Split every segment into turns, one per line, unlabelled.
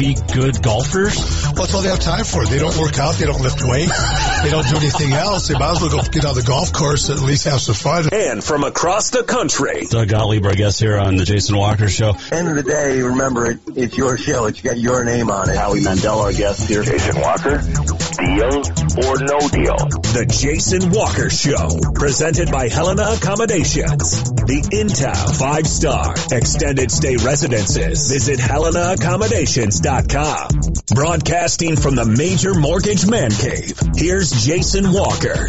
be good golfers?
Well, that's all they have time for. They don't work out. They don't lift weights. They don't do anything else. They might as well go get on the golf course and at least have some fun.
And from across the country,
Doug Gottlieb, our guest here on the Jason Walker Show.
End of the day, remember it, it's your show. It's got your name on it.
Howie Mandel, our guest here.
Jason Walker, deal or no deal?
the Jason Walker Show, presented by Helena Accommodations. The Intown five star extended stay residences. Visit HelenaAccommodations.com. Broadcasting from the Major Mortgage Man Cave. Here's Jason Walker.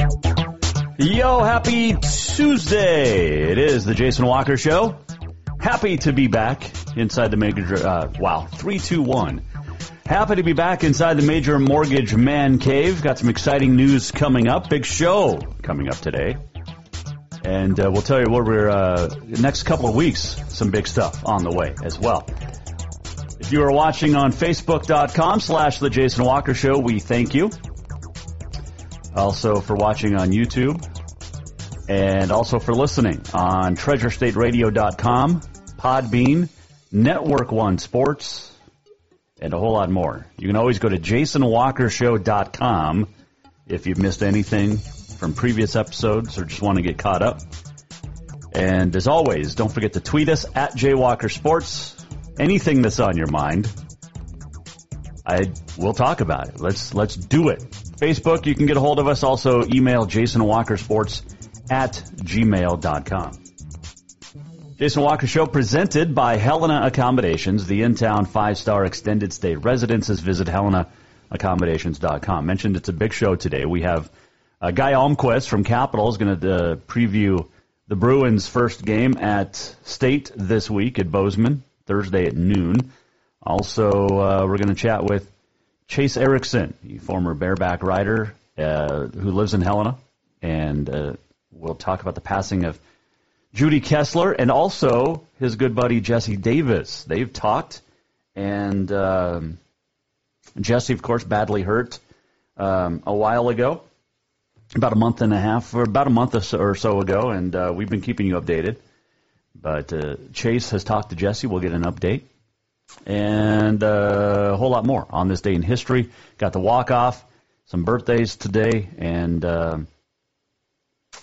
Yo, happy Tuesday. It is the Jason Walker Show. Happy to be back inside the major, uh, wow, 321. Happy to be back inside the Major Mortgage Man Cave. Got some exciting news coming up. Big show coming up today. And uh, we'll tell you what we're, uh, next couple of weeks, some big stuff on the way as well. If you are watching on Facebook.com slash The Jason Walker Show, we thank you. Also for watching on YouTube and also for listening on TreasureStateRadio.com, Podbean, Network One Sports, and a whole lot more. You can always go to JasonWalkerShow.com if you've missed anything from previous episodes or just want to get caught up. And as always, don't forget to tweet us at JWalkerSports. Anything that's on your mind, I will talk about it. Let's let's do it. Facebook, you can get a hold of us. Also, email JasonWalkerSports at gmail.com. Jason Walker Show presented by Helena Accommodations, the in-town five-star extended stay residences. Visit HelenaAccommodations.com. Mentioned it's a big show today. We have uh, Guy Almquist from Capital is going to uh, preview the Bruins' first game at State this week at Bozeman, Thursday at noon. Also, uh, we're going to chat with Chase Erickson, the former bareback rider uh, who lives in Helena, and uh, we'll talk about the passing of Judy Kesler and also his good buddy Jessy Davis. They've talked, and um, Jessy, of course, badly hurt um, a while ago, about a month and a half, or about a month or so, or so ago, and uh, we've been keeping you updated. But uh, Chase has talked to Jessy. We'll get an update and uh, a whole lot more on this day in history. Got the walk off, some birthdays today, and uh,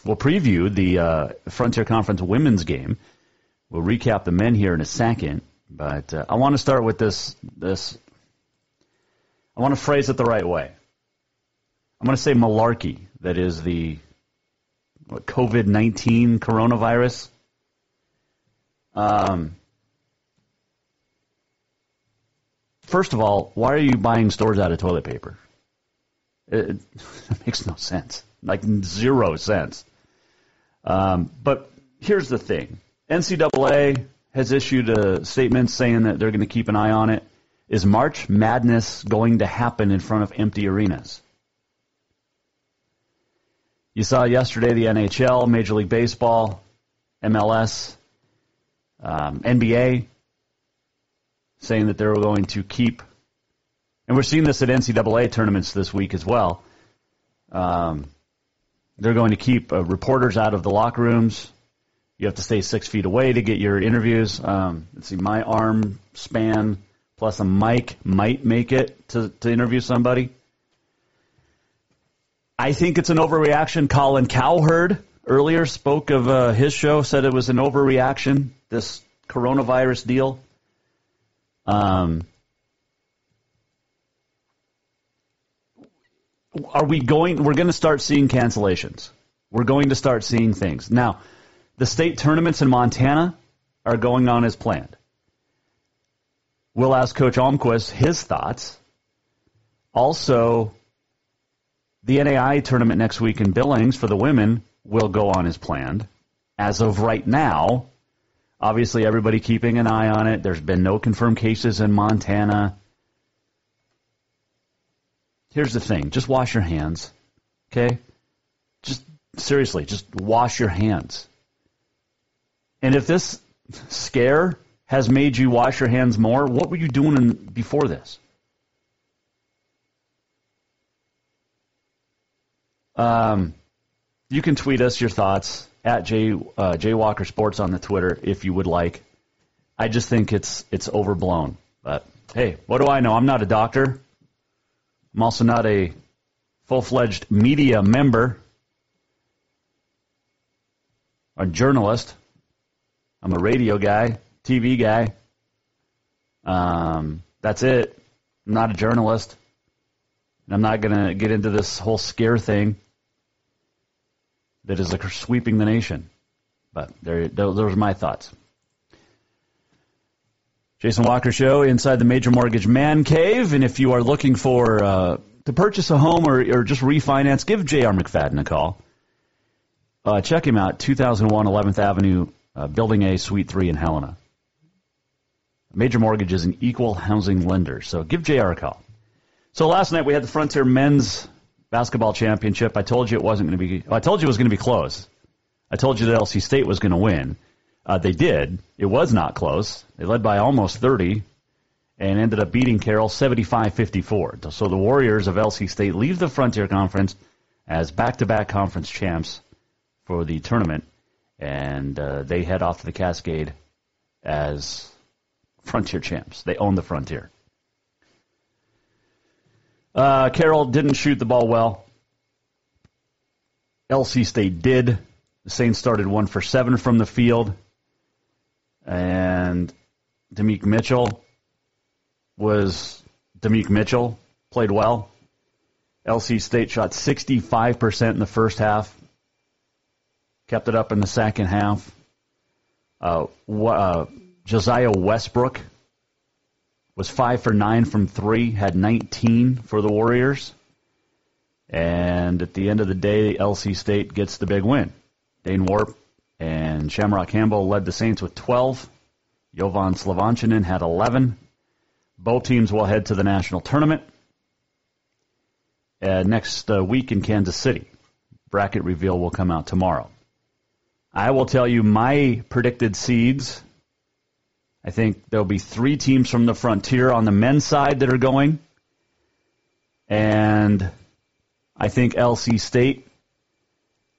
we'll preview the uh, Frontier Conference women's game. We'll recap the men here in a second, but uh, I want to start with this. This I want to phrase it the right way. I'm going to say malarkey. That is the COVID 19 coronavirus. Um, First of all, why are you buying stores out of toilet paper? It, it makes no sense, like zero sense. Um, but here's the thing: NCAA has issued a statement saying that they're going to keep an eye on it. Is March Madness going to happen in front of empty arenas? You saw yesterday the NHL, Major League Baseball, MLS, um, NBA saying that they're going to keep, and we're seeing this at NCAA tournaments this week as well. Um, they're going to keep uh, reporters out of the locker rooms. You have to stay six feet away to get your interviews. Um, let's see, my arm span plus a mic might make it to, to interview somebody. I think it's an overreaction. Colin Cowherd earlier spoke of uh, his show, said it was an overreaction, this coronavirus deal. Um, are we going? We're going to start seeing cancellations. We're going to start seeing things. Now, the state tournaments in Montana are going on as planned. We'll ask Coach Almquist his thoughts. Also, the NAIA tournament next week in Billings for the women will go on as planned. As of right now, Obviously, everybody keeping an eye on it. There's been no confirmed cases in Montana. Here's the thing just wash your hands, okay? Just seriously, just wash your hands. And if this scare has made you wash your hands more, what were you doing in, before this? Um, you can tweet us your thoughts at Jay uh, J Walker Sports on the Twitter if you would like. I just think it's it's overblown. But hey, what do I know? I'm not a doctor. I'm also not a full fledged media member, a journalist. I'm a radio guy, TV guy. Um, that's it. I'm not a journalist. And I'm not going to get into this whole scare thing that is sweeping the nation. But there, those are my thoughts. Jason Walker Show inside the Major Mortgage Man Cave. And if you are looking for uh, to purchase a home or, or just refinance, give J.R. McFadden a call. Uh, check him out, 2001 11th Avenue, uh, Building A, Suite 3 in Helena. Major Mortgage is an equal housing lender, so give JR a call. So last night we had the Frontier Men's Basketball Championship. I told you it wasn't going to be. I told you it was going to be close. I told you that LC State was going to win. Uh, they did. It was not close. They led by almost 30 and ended up beating Carroll 75-54. So the Warriors of LC State leave the Frontier Conference as back-to-back conference champs for the tournament, and uh, they head off to the Cascade as Frontier champs. They own the Frontier. Uh, Carroll didn't shoot the ball well. LC State did. The Saints started one for seven from the field. And Demeek Mitchell was Demeek Mitchell, played well. LC State shot 65% in the first half, kept it up in the second half. Uh, uh, Josiah Westbrook was five for nine from three, had 19 for the Warriors. And at the end of the day, LC State gets the big win. Dane Warp and Shamrock Campbell led the Saints with 12. Jovan Slovanchinen had 11. Both teams will head to the national tournament uh, next uh, week in Kansas City. Bracket reveal will come out tomorrow. I will tell you my predicted seeds. I think there'll be three teams from the Frontier on the men's side that are going. And I think LC State,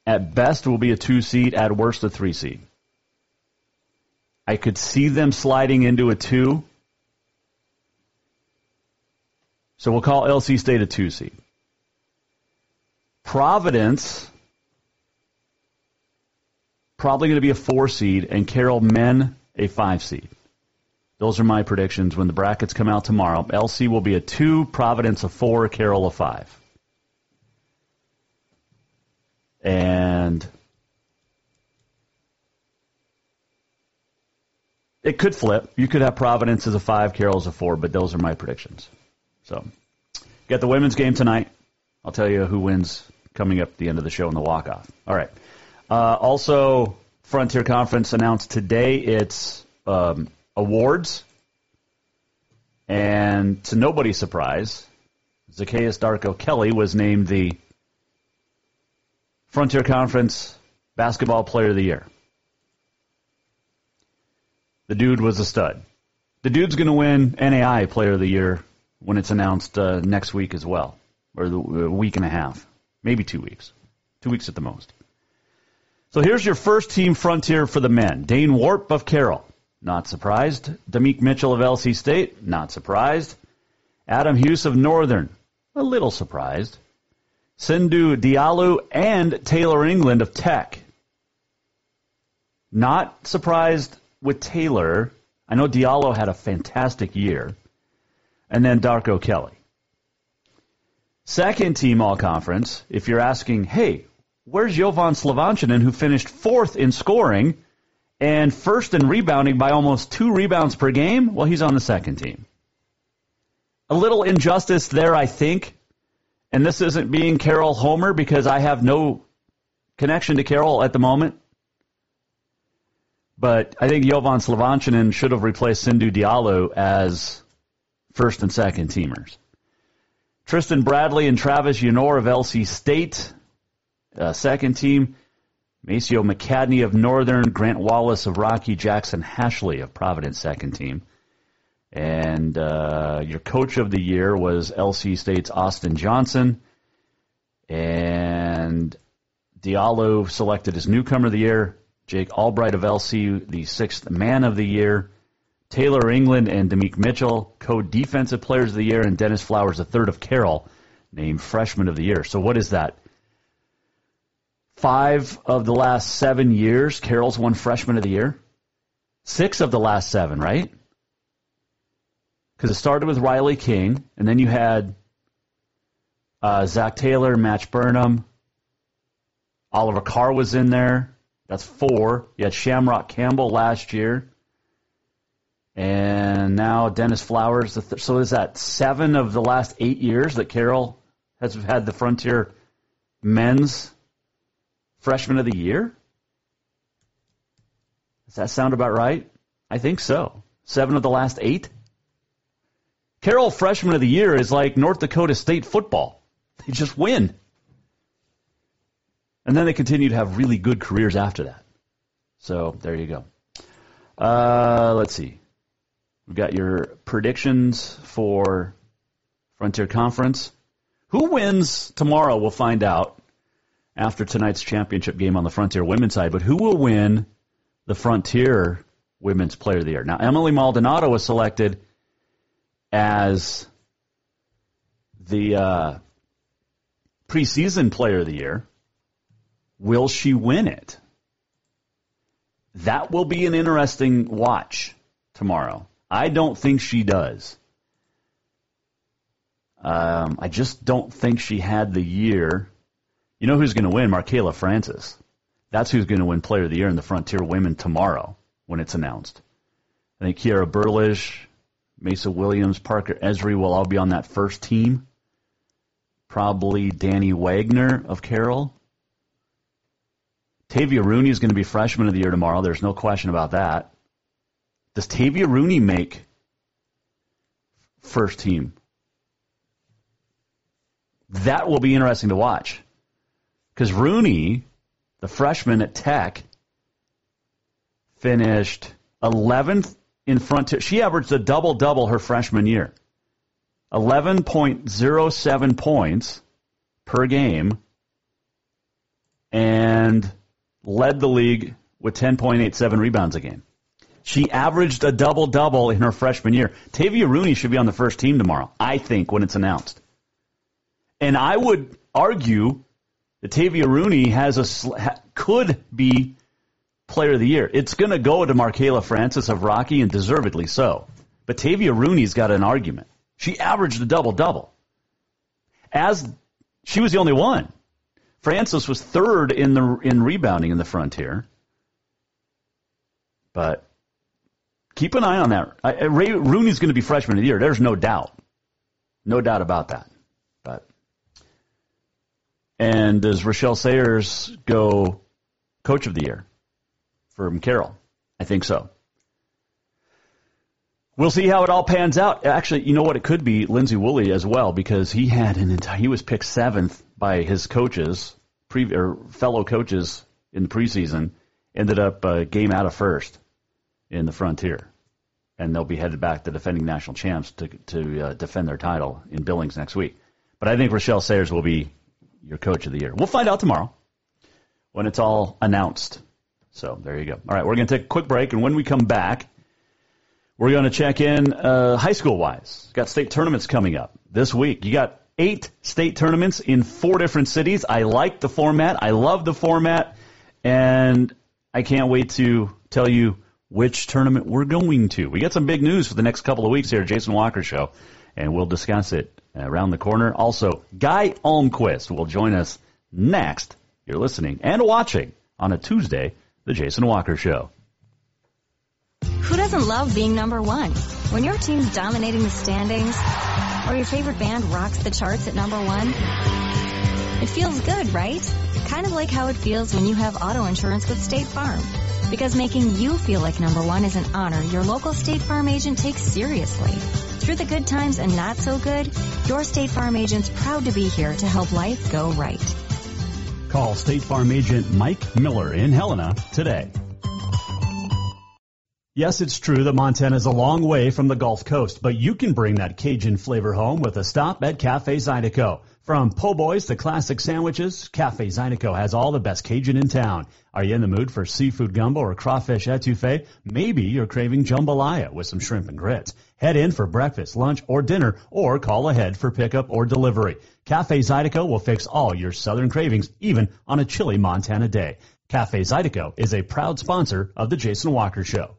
at best, will be a two seed, at worst, a three seed. I could see them sliding into a two. So we'll call LC State a two seed. Providence probably going to be a four seed, and Carroll men a five seed. Those are my predictions when the brackets come out tomorrow. LC will be a two, Providence a four, Carroll a five. And it could flip. You could have Providence as a five, Carroll as a four, but those are my predictions. So, get the women's game tonight. I'll tell you who wins coming up at the end of the show in the walk-off. All right. Uh, also, Frontier Conference announced today its um, awards, and to nobody's surprise, Zacchaeus Darko Kelly was named the Frontier Conference Basketball Player of the Year. The dude was a stud. The dude's going to win NAIA Player of the Year when it's announced uh, next week as well, or the uh, week and a half, maybe two weeks, two weeks at the most. So here's your first team frontier for the men. Dane Warp of Carroll, not surprised. Demeek Mitchell of LC State, not surprised. Adam Hughes of Northern, a little surprised. Sindhu Diallo and Taylor England of Tech. Not surprised with Taylor. I know Diallo had a fantastic year. And then Darko Kelly. Second team all conference, if you're asking, hey, where's Jovan Slovanchinen, who finished fourth in scoring and first in rebounding by almost two rebounds per game? Well, he's on the second team. A little injustice there, I think. And this isn't being Carroll Homer because I have no connection to Carroll at the moment. But I think Jovan Slovanchinen should have replaced Sindhu Diallo as first and second teamers. Tristan Bradley and Travis Yanor of LC State, uh, second team. Maceo McCadney of Northern, Grant Wallace of Rocky, Jackson Hashley of Providence, second team. And uh, your coach of the year was LC State's Austin Johnson. And Diallo selected as newcomer of the year. Jake Albright of LCU, the sixth man of the year. Taylor England and Demeek Mitchell, co-defensive players of the year, and Dennis Flowers, the third of Carroll, named freshman of the year. So what is that? Five of the last seven years, Carroll's won freshman of the year. Six of the last seven, right? Because it started with Riley King, and then you had uh, Zach Taylor, Match Burnham, Oliver Carr was in there. That's four. You had Shamrock Campbell last year. And now Dennis Flowers. So is that seven of the last eight years that Carroll has had the Frontier men's freshman of the year? Does that sound about right? I think so. Seven of the last eight? Carroll freshman of the year is like North Dakota State football. They just win. And then they continue to have really good careers after that. So there you go. Uh, let's see. We've got your predictions for Frontier Conference. Who wins tomorrow? We'll find out after tonight's championship game on the Frontier women's side. But who will win the Frontier Women's Player of the Year? Now, Emily Maldonado was selected as the uh, preseason Player of the Year. Will she win it? That will be an interesting watch tomorrow. I don't think she does. Um, I just don't think she had the year. You know who's going to win? Markela Francis. That's who's going to win Player of the Year in the Frontier Women tomorrow when it's announced. I think Kiera Burlish, Mesa Williams, Parker Esri will all be on that first team. Probably Danny Wagner of Carroll. Tavia Rooney is going to be freshman of the year tomorrow. There's no question about that. Does Tavia Rooney make first team? That will be interesting to watch. Because Rooney, the freshman at Tech, finished 11th in front. She averaged a double double her freshman year 11.07 points per game. And led the league with 10.87 rebounds a game. She averaged a double double in her freshman year. Tavia Rooney should be on the first team tomorrow, I think, when it's announced. And I would argue Tavia Rooney has a could be player of the year. It's going to go to Markela Francis of Rocky, and deservedly so. But Tavia Rooney's got an argument. She averaged a double double. As she was the only one. Francis was third in the in rebounding in the frontier. But keep an eye on that. I, Ray, Rooney's going to be freshman of the year. There's no doubt. No doubt about that. But and does Rochelle Sayers go coach of the year from Carroll? I think so. We'll see how it all pans out. Actually, you know what? It could be Lindsey Woolley as well because he had an entire, he was picked seventh by his coaches, pre, or fellow coaches in the preseason. Ended up a game out of first in the Frontier, and they'll be headed back to defending national champs to to uh, defend their title in Billings next week. But I think Rochelle Sayers will be your coach of the year. We'll find out tomorrow when it's all announced. So there you go. All right, we're going to take a quick break, and when we come back. We're going to check in uh, high school wise. Got state tournaments coming up this week. You got eight state tournaments in four different cities. I like the format. I love the format. And I can't wait to tell you which tournament we're going to. We got some big news for the next couple of weeks here Jason Walker Show, and we'll discuss it Uh, around the corner. Also, Guy Almquist will join us next. You're listening and watching on a Tuesday, The Jason Walker Show.
Who doesn't love being number one? When your team's dominating the standings, or your favorite band rocks the charts at number one, it feels good, right? Kind of like how it feels when you have auto insurance with State Farm. Because making you feel like number one is an honor your local State Farm agent takes seriously. Through the good times and not so good, your State Farm agent's proud to be here to help life go right.
Call State Farm agent Mike Miller in Helena today. Yes, it's true that Montana is a long way from the Gulf Coast, but you can bring that Cajun flavor home with a stop at Cafe Zydeco. From po' boys to classic sandwiches, Cafe Zydeco has all the best Cajun in town. Are you in the mood for seafood gumbo or crawfish etouffee? Maybe you're craving jambalaya with some shrimp and grits. Head in for breakfast, lunch, or dinner, or call ahead for pickup or delivery. Cafe Zydeco will fix all your southern cravings, even on a chilly Montana day. Cafe Zydeco is a proud sponsor of the Jason Walker Show.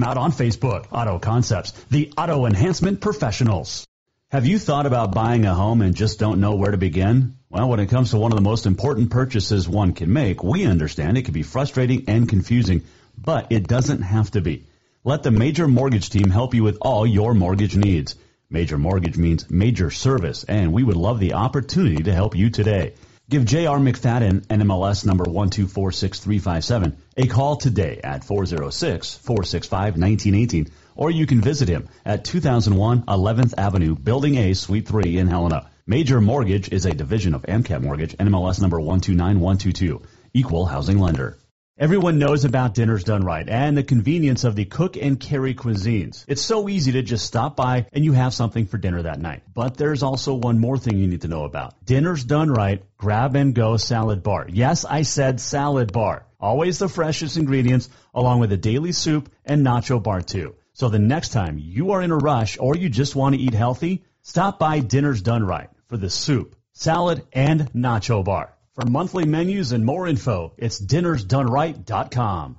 them out on Facebook. Auto Concepts, the auto enhancement professionals. Have you thought about buying a home and just don't know where to begin? Well, when it comes to one of the most important purchases one can make, we understand it can be frustrating and confusing, but it doesn't have to be. Let the Major Mortgage team help you with all your mortgage needs. Major Mortgage means major service, and we would love the opportunity to help you today. Give J.R. McFadden, NMLS number 1246357, a call today at 406-465-1918, or you can visit him at 2001 11th Avenue, Building A, Suite 3 in Helena. Major Mortgage is a division of AMCAP Mortgage, NMLS number 129122, equal housing lender. Everyone knows about Dinners Done Right and the convenience of the cook and carry cuisines. It's so easy to just stop by and you have something for dinner that night. But there's also one more thing you need to know about. Dinners Done Right Grab and Go Salad Bar. Yes, I said salad bar. Always the freshest ingredients along with a daily soup and nacho bar too. So the next time you are in a rush or you just want to eat healthy, stop by Dinners Done Right for the soup, salad, and nacho bar. For monthly menus and more info, it's dinnersdoneright.com.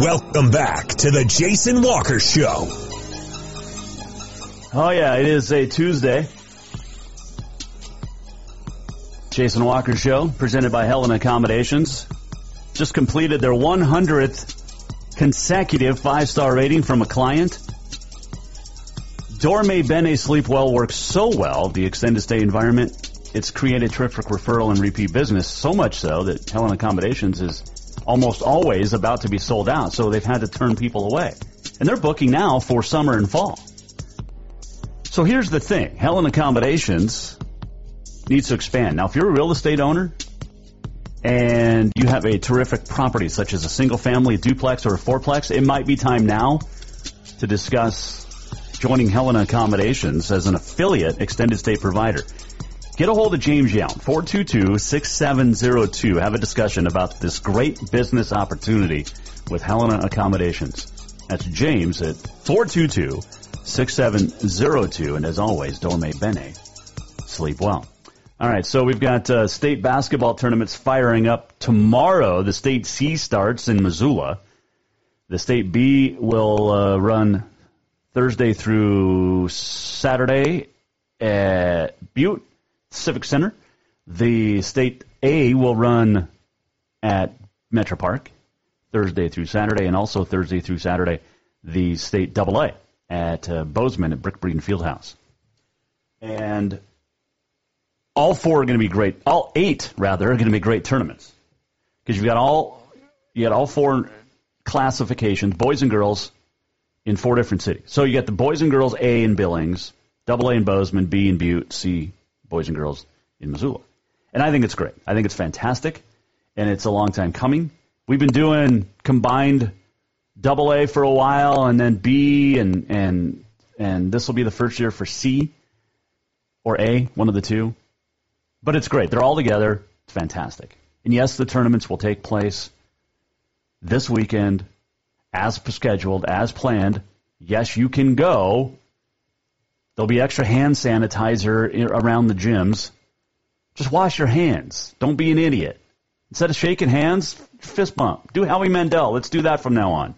Welcome back to the Jason Walker Show.
Oh yeah, it is a Tuesday. Jason Walker Show, presented by Helena Accommodations, just completed their 100th consecutive five-star rating from a client. Dorme Bene Sleep Well works so well, the extended stay environment, it's created terrific referral and repeat business, so much so that Helena Accommodations is almost always about to be sold out, so they've had to turn people away. And they're booking now for summer and fall. So here's the thing. Helena Accommodations needs to expand. Now, if you're a real estate owner and you have a terrific property such as a single family, a duplex, or a fourplex, it might be time now to discuss joining Helena Accommodations as an affiliate extended stay provider. Get a hold of James Young, 422-6702. Have a discussion about this great business opportunity with Helena Accommodations. That's James at 422-6702. And as always, Dorme Bene. Sleep well. All right, so we've got uh, state basketball tournaments firing up tomorrow. The state C starts in Missoula. The state B will uh, run Thursday through Saturday at Butte Civic Center. The state A will run at MetraPark Thursday through Saturday, and also Thursday through Saturday, the state double A at uh, Bozeman at Brick Breeden Fieldhouse. And all four are going to be great. All eight, rather, are going to be great tournaments because you've got all you got all four classifications, boys and girls, in four different cities. So you got the boys and girls A in Billings, double A in Bozeman, B in Butte, C boys and girls in Missoula. And I think it's great. I think it's fantastic, and it's a long time coming. We've been doing combined double A for a while, and then B, and and and this will be the first year for C or A, one of the two. But it's great. They're all together. It's fantastic. And yes, the tournaments will take place this weekend as scheduled, as planned. Yes, you can go. There'll be extra hand sanitizer around the gyms. Just wash your hands. Don't be an idiot. Instead of shaking hands, fist bump. Do Howie Mandel. Let's do that from now on.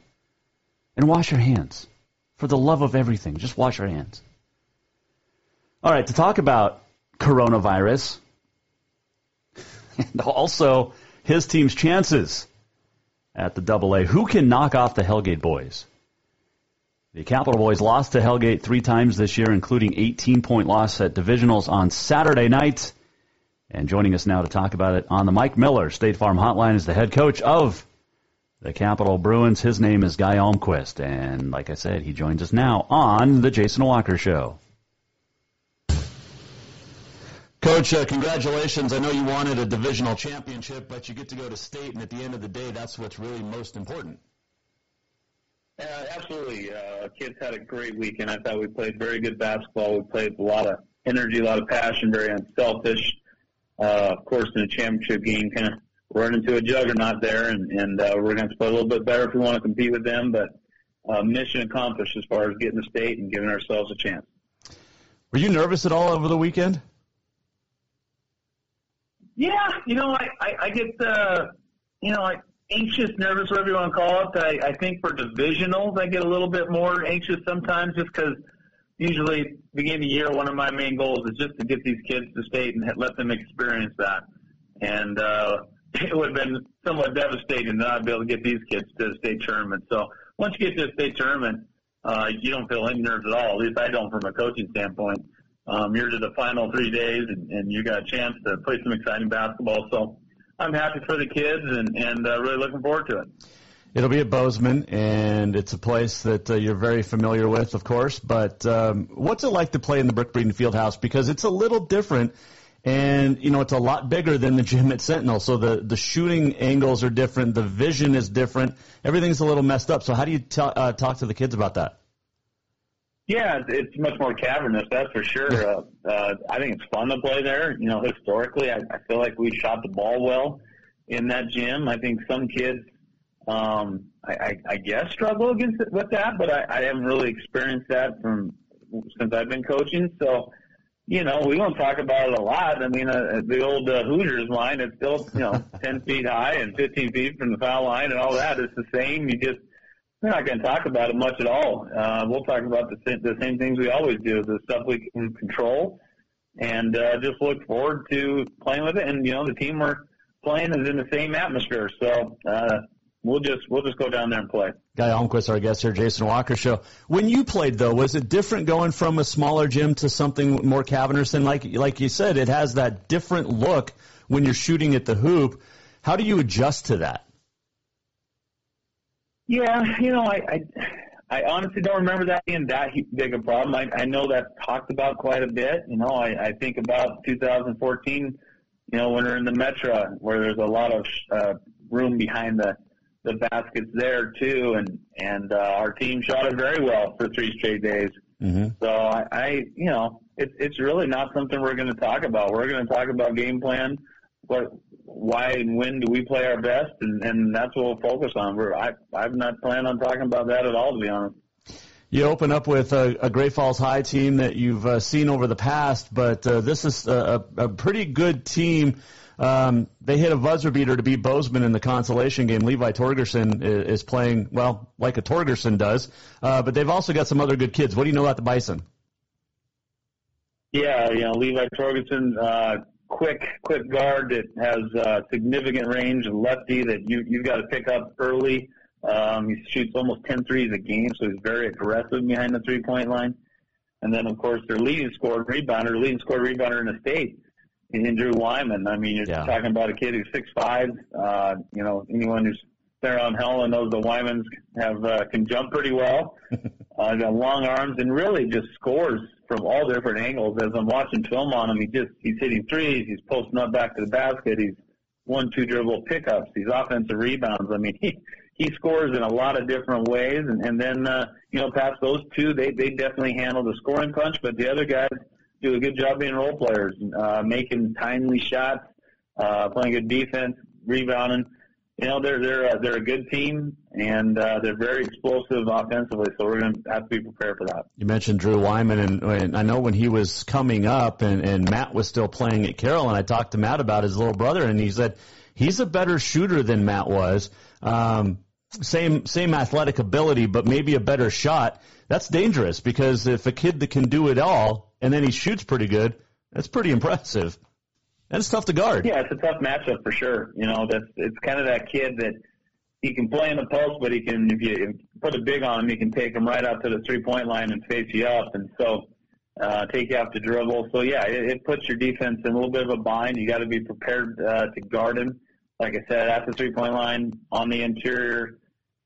And wash your hands. For the love of everything, just wash your hands. All right, to talk about coronavirus and also his team's chances at the Double A. Who can knock off the Hellgate boys? The Capital Boys lost to Hellgate three times this year, including 18 point loss at divisionals on Saturday night. And joining us now to talk about it on the Mike Miller State Farm Hotline is the head coach of the Capital Bruins. His name is Guy Almquist. And like I said, he joins us now on the Jason Walker Show. Coach, uh, congratulations. I know you wanted a divisional championship, but you get to go to state, and at the end of the day, that's what's really most important.
Uh, absolutely. Uh, kids had a great weekend. I thought we played very good basketball. We played a lot of energy, a lot of passion, very unselfish. Uh, of course, in a championship game, kind of run into a juggernaut there, and, and uh, we're going to play a little bit better if we want to compete with them. But uh, mission accomplished as far as getting the state and giving ourselves a chance.
Were you nervous at all over the weekend?
Yeah, you know, I, I, I get, uh, you know, I, anxious, nervous, whatever you want to call it. I, I think for divisionals, I get a little bit more anxious sometimes just because usually beginning of the year, one of my main goals is just to get these kids to state and let them experience that. And, uh, it would have been somewhat devastating to not be able to get these kids to the state tournament. So once you get to the state tournament, uh, you don't feel any nerves at all. At least I don't from a coaching standpoint um, you're to the final three days and, and you got a chance to play some exciting basketball. So I'm happy for the kids and, and uh, really looking forward to it.
It'll be at Bozeman, and it's a place that uh, you're very familiar with, of course. But um, what's it like to play in the Brick Breeden Fieldhouse? Because it's a little different, and you know it's a lot bigger than the gym at Sentinel. So the the shooting angles are different, the vision is different, everything's a little messed up. So how do you t- uh, talk to the kids about that?
Yeah, it's much more cavernous, that's for sure. Uh, uh, I think it's fun to play there. You know, historically, I, I feel like we shot the ball well in that gym. I think some kids, um, I, I, I guess, struggle against it, with that, but I, I haven't really experienced that from since I've been coaching. So, you know, we don't talk about it a lot. I mean, uh, the old uh, Hoosiers line, it's still, you know, 10 feet high and 15 feet from the foul line and all that. It's the same. You just, we're not going to talk about it much at all. Uh, we'll talk about the, the same things we always do, the stuff we can control, and uh, just look forward to playing with it. And you know, the team we're playing is in the same atmosphere, so uh, we'll just we'll just go down there and play.
Guy Almquist, our guest here, Jason Walker Show. When you played, though, was it different going from a smaller gym to something more cavernous? And like like you said, it has that different look when you're shooting at the hoop. How do you adjust to that?
Yeah, you know, I, I, I honestly don't remember that being that big a problem. I, I know that's talked about quite a bit. You know, I, I think about 2014, you know, when we're in the Metro, where there's a lot of uh, room behind the the baskets there too, and and uh, our team shot it very well for three straight days. Mm-hmm. So I, I, you know, it's it's really not something we're going to talk about. We're going to talk about game plan, what why and when do we play our best, and, and that's what we'll focus on. We're, I, I've not planned on talking about that at all, to be honest.
You open up with a, a Great Falls High team that you've uh, seen over the past, but uh, this is a, a, pretty good team. Um, they hit a buzzer beater to beat Bozeman in the consolation game. Levi Torgerson is playing well, like a Torgerson does, uh, but they've also got some other good kids. What do you know about the Bison?
Yeah, you know Levi Torgerson, uh, quick, quick guard that has uh, significant range, a lefty that you you've got to pick up early. Um, he shoots almost 10 threes a game, so he's very aggressive behind the three point line. And then, of course, their leading scorer rebounder, leading scorer rebounder in the state, in Drew Wyman. I mean, you're yeah. talking about a kid who's six five. Uh, you know, anyone who's Sarah on Helen knows the Wymans have uh, can jump pretty well. uh, got long arms and really just scores from all different angles. As I'm watching film on him, he just he's hitting threes, he's posting up back to the basket, he's one two dribble pickups, these offensive rebounds. I mean, he he scores in a lot of different ways, and and then uh, you know past those two, they they definitely handle the scoring punch, but the other guys do a good job being role players, uh, making timely shots, uh, playing good defense, rebounding you know they're they're uh, they're a good team and uh, they're very explosive offensively. So we're going to have to be prepared for that.
You mentioned Drew Wyman, and, and I know when he was coming up, and, and Matt was still playing at Carroll, and I talked to Matt about his little brother, and he said he's a better shooter than Matt was. Um, same same athletic ability, but maybe a better shot. That's dangerous because if a kid that can do it all and then he shoots pretty good, that's pretty impressive. It's tough to guard.
Yeah, it's a tough matchup for sure. You know, that's it's kind of that kid that he can play in the post, but he can if you put a big on him, he can take him right out to the three point line and face you up, and so uh, take you off the dribble. So yeah, it, it puts your defense in a little bit of a bind. You got to be prepared uh, to guard him. Like I said, at the three point line on the interior.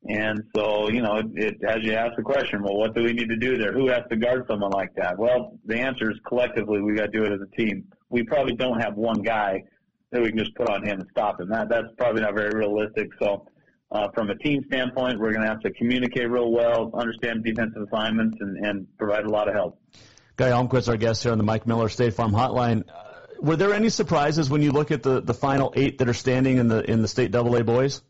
And so, you know, it, it as you ask the question, well, what do we need to do there? Who has to guard someone like that? Well, the answer is collectively we got to do it as a team we probably don't have one guy that we can just put on him and stop him. That that's probably not very realistic. So uh, from a team standpoint, we're going to have to communicate real well, understand defensive assignments, and, and provide a lot of help.
Guy Almquist, our guest here on the Mike Miller State Farm Hotline. Uh, were there any surprises when you look at the, the final eight that are standing in the in the state Double A boys?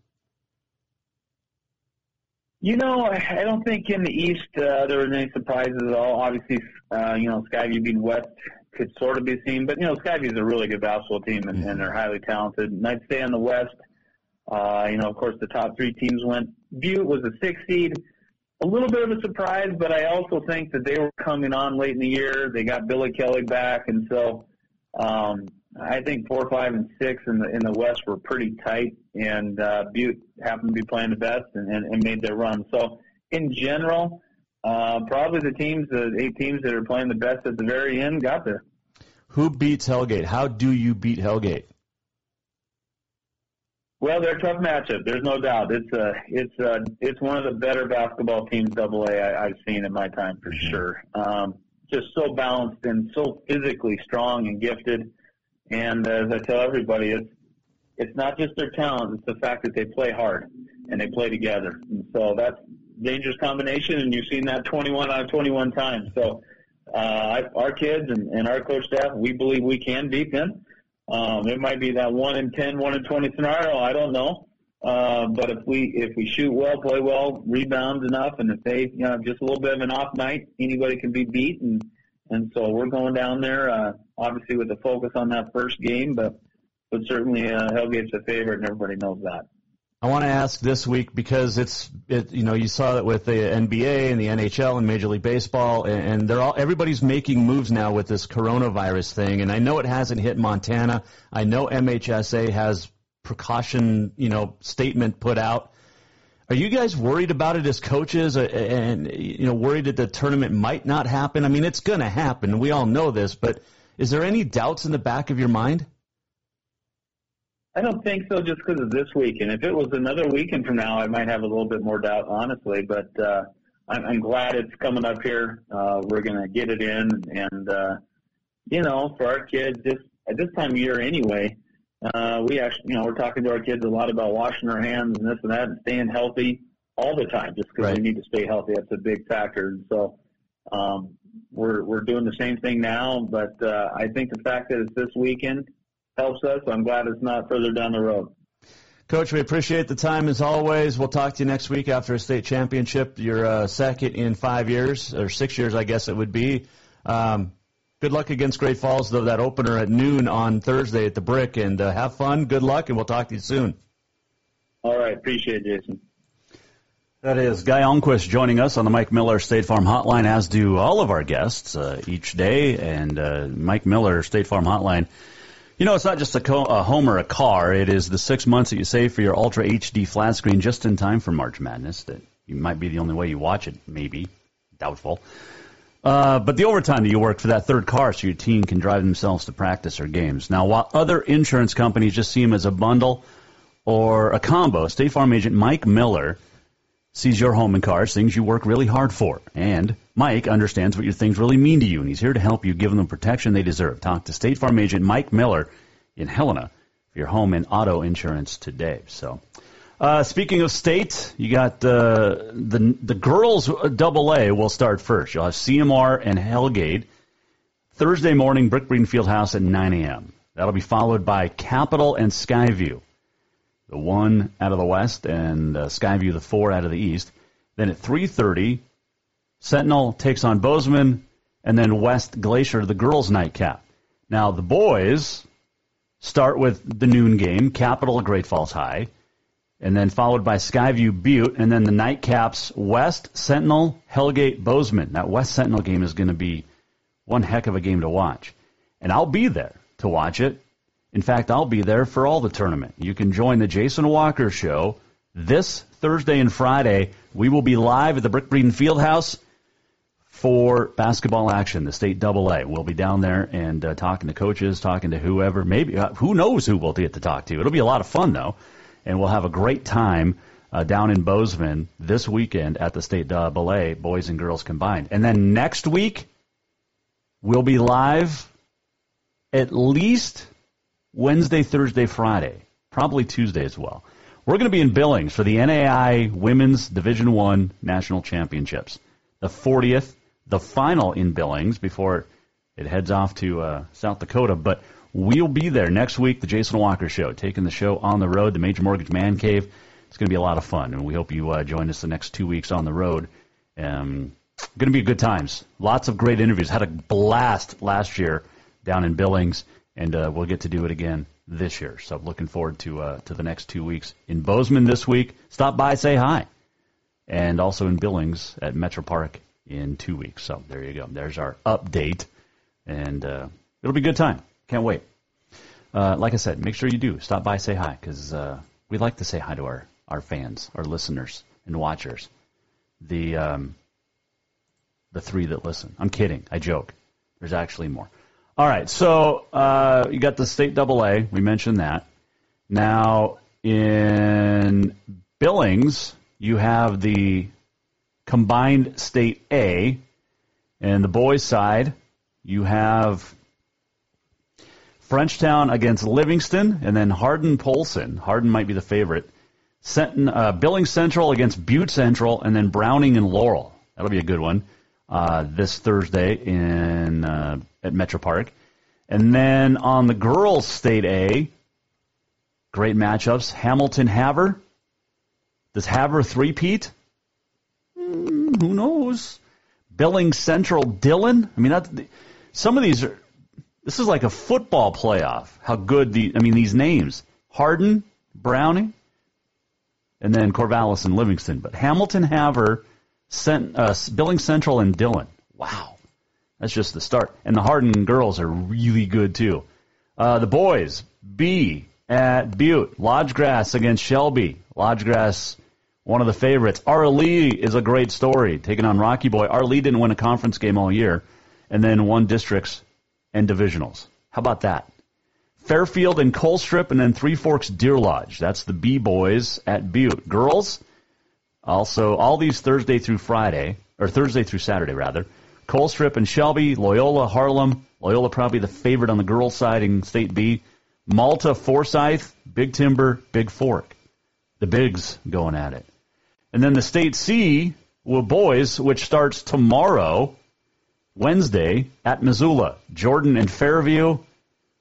You know, I don't think in the East uh, there was any surprises at all. Obviously, uh, you know, Skyview being West could sort of be seen. But you know, Skyview is a really good basketball team, and, and they're highly talented. And I'd say on the West, uh, you know, of course, the top three teams went. Butte was a six seed, a little bit of a surprise, but I also think that they were coming on late in the year. They got Billy Kelly back, and so um, I think four, five, and six in the in the West were pretty tight, and uh, Butte happened to be playing the best and, and, and made their run. So in general. Uh, probably the teams, the eight teams that are playing the best at the very end, got there.
Who beats Hellgate? How do you beat Hellgate?
Well, they're a tough matchup. There's no doubt. It's uh, it's uh, it's one of the better basketball teams, Double A, I, I've seen in my time for mm-hmm. sure. Um, just so balanced and so physically strong and gifted. And as I tell everybody, it's it's not just their talent; it's the fact that they play hard and they play together. And so that's dangerous combination, and you've seen that 21 out of 21 times. So uh, our kids and, and our coach staff, we believe we can beat them. Um, it might be that one in 10, one in 20 scenario. I don't know. Uh, but if we if we shoot well, play well, rebound enough, and if they you know just a little bit of an off night, anybody can be beat. And and so we're going down there, uh, obviously with a focus on that first game, but but certainly uh, Hellgate's a favorite, and everybody knows that.
I want to ask this week because it's it, you know you saw it with the NBA and the NHL and Major League Baseball and, and they're all everybody's making moves now with this coronavirus thing and I know it hasn't hit Montana. I know MHSA has precaution you know statement put out. Are you guys worried about it as coaches uh, and you know worried that the tournament might not happen? I mean it's going to happen. We all know this, but is there any doubts in the back of your mind?
I don't think so, just because of this weekend. If it was another weekend from now, I might have a little bit more doubt, honestly. But uh, I'm, I'm glad it's coming up here. Uh, we're going to get it in, and uh, you know, for our kids, just at this time of year anyway, uh, we actually, you know, we're talking to our kids a lot about washing our hands and this and that, and staying healthy all the time, just because right. we need to stay healthy. That's a big factor. And so, um, we're we're doing the same thing now. But uh, I think the fact that it's this weekend helps us. I'm glad it's not further down the road.
Coach, we appreciate the time as always. We'll talk to you next week after a state championship. You're uh, second in five years, or six years, I guess it would be. Um, good luck against Great Falls, though, that opener at noon on Thursday at the Brick. And uh, have fun. Good luck, and we'll talk to you soon.
All right. Appreciate it, Jason.
That is Guy Almquist joining us on the Mike Miller State Farm Hotline, as do all of our guests uh, each day. And uh, Mike Miller State Farm Hotline you know, it's not just a, co- a home or a car. It is the six months that you save for your Ultra HD flat screen just in time for March Madness. That you might be the only way you watch it, maybe. Doubtful. Uh, but the overtime that you work for that third car so your team can drive themselves to practice or games. Now, while other insurance companies just see them as a bundle,
or a combo, State Farm agent Mike Miller sees your home and cars, things you work really hard for. And Mike understands what your things really mean to you, and he's here to help you give them the protection they deserve. Talk to State Farm agent Mike Miller in Helena for your home and auto insurance today. So, uh, speaking of state, you got uh, the the girls double A will start first. You'll have CMR and Hellgate Thursday morning, Brick Breeden Fieldhouse at 9 a.m. That'll be followed by Capital and Skyview, the one out of the west and uh, Skyview the four out of the east. Then at 3:30, Sentinel takes on Bozeman, and then West Glacier, the girls' nightcap. Now the boys start with the noon game, Capital Great Falls High, and then followed by Skyview Butte, and then the nightcaps West Sentinel, Hellgate, Bozeman. That West Sentinel game is going to be one heck of a game to watch, and I'll be there to watch it. In fact, I'll be there for all the tournament. You can join the Jason Walker Show this Thursday and Friday. We will be live at the Brick Breeden Fieldhouse for basketball action, the state double A. We'll be down there and uh, talking to coaches, talking to whoever, maybe, uh, who knows who we'll get to talk to. It'll be a lot of fun though, and we'll have a great time uh, down in Bozeman this weekend at the state double A, boys and girls combined. And then next week, we'll be live at least Wednesday, Thursday, Friday, probably Tuesday as well. We're going to be in Billings for the NAIA Women's Division One National Championships, the 40th the final in Billings before it heads off to uh, South Dakota. But we'll be there next week, the Jason Walker Show, taking the show on the road, the Major Mortgage Man Cave. It's going to be a lot of fun, and we hope you uh, join us the next two weeks on the road. Um, going to be good times. Lots of great interviews. Had a blast last year down in Billings, and uh, we'll get to do it again this year. So I'm looking forward to uh, to the next two weeks in Bozeman this week. Stop by, say hi, and also in Billings at MetraPark in two weeks. So there you go. There's our update, and uh, it'll be a good time. Can't wait. Uh, like I said, make sure you do stop by, say hi, because uh, we like to say hi to our our fans, our listeners, and watchers. The um, the three that listen. I'm kidding. I joke. There's actually more. All right. So uh, you got the state double A. We mentioned that. Now in Billings, you have the combined state A. And the boys' side, you have Frenchtown against Livingston, and then Hardin Polson. Hardin might be the favorite. Uh, Billings Central against Butte Central, and then Browning and Laurel. That'll be a good one uh, this Thursday in uh, at MetraPark. And then on the girls' state A, great matchups. Hamilton Havre. Does Havre three-peat? Mm, who knows? Billings Central Dillon. I mean, that some of these are. This is like a football playoff. How good the I mean these names: Hardin, Browning, and then Corvallis and Livingston. But Hamilton, Havre, Cent, uh, Billings Central, and Dillon. Wow, that's just the start. And the Hardin girls are really good too. Uh, the boys B at Butte, Lodge Grass against Shelby. Lodge Grass one of the favorites. Arlee is a great story, taking on Rocky Boy. Arlee didn't win a conference game all year, and then won districts and divisionals. How about that? Fairfield and Colstrip, and then Three Forks Deer Lodge. That's the B boys at Butte. Girls, also all these Thursday through Friday, or Thursday through Saturday rather. Colstrip and Shelby, Loyola, Harlem. Loyola probably the favorite on the girls' side in State B. Malta, Forsyth, Big Timber, Bigfork. The bigs going at it. And then the State C with boys, which starts tomorrow, Wednesday, at Missoula. Jordan and Fairview,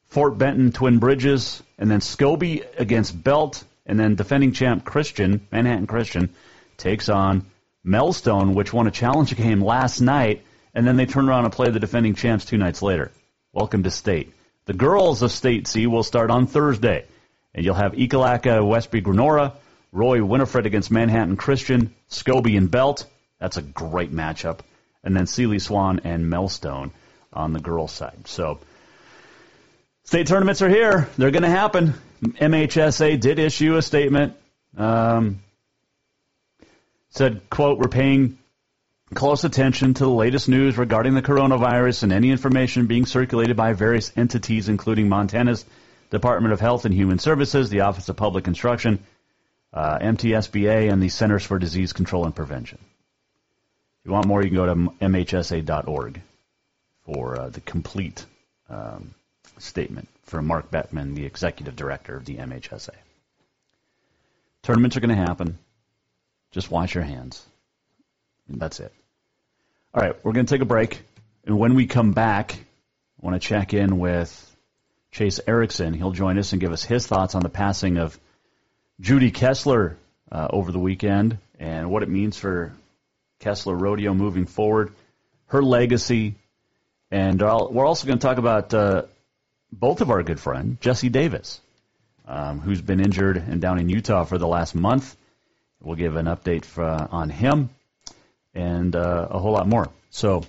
Fort Benton, Twin Bridges, and then Scobey against Belt, and then defending champ Christian, Manhattan Christian, takes on Melstone, which won a challenge game last night, and then they turn around and play the defending champs two nights later. Welcome to State. The girls of State C will start on Thursday, and you'll have Ekalaka, Westby, Grenora, Roy Winifred against Manhattan Christian, Scobey and Belt. That's a great matchup. And then Seeley Swan and Melstone on the girls' side. So state tournaments are here. They're going to happen. MHSA did issue a statement. Um, said, quote, we're paying close attention to the latest news regarding the coronavirus and any information being circulated by various entities, including Montana's Department of Health and Human Services, the Office of Public Instruction, uh, MTSBA, and the Centers for Disease Control and Prevention. If you want more, you can go to mhsa.org for uh, the complete um, statement from Mark Beckman, the executive director of the MHSA. Tournaments are going to happen. Just wash your hands. And that's it. All right, we're going to take a break. And when we come back, I want to check in with Chase Erickson. He'll join us and give us his thoughts on the passing of Judy Kesler uh, over the weekend and what it means for Kesler Rodeo moving forward, her legacy, and I'll, we're also going to talk about uh, both of our good friend Jessy Davis, um, who's been injured and down in Utah for the last month. We'll give an update for, on him and uh, a whole lot more. So,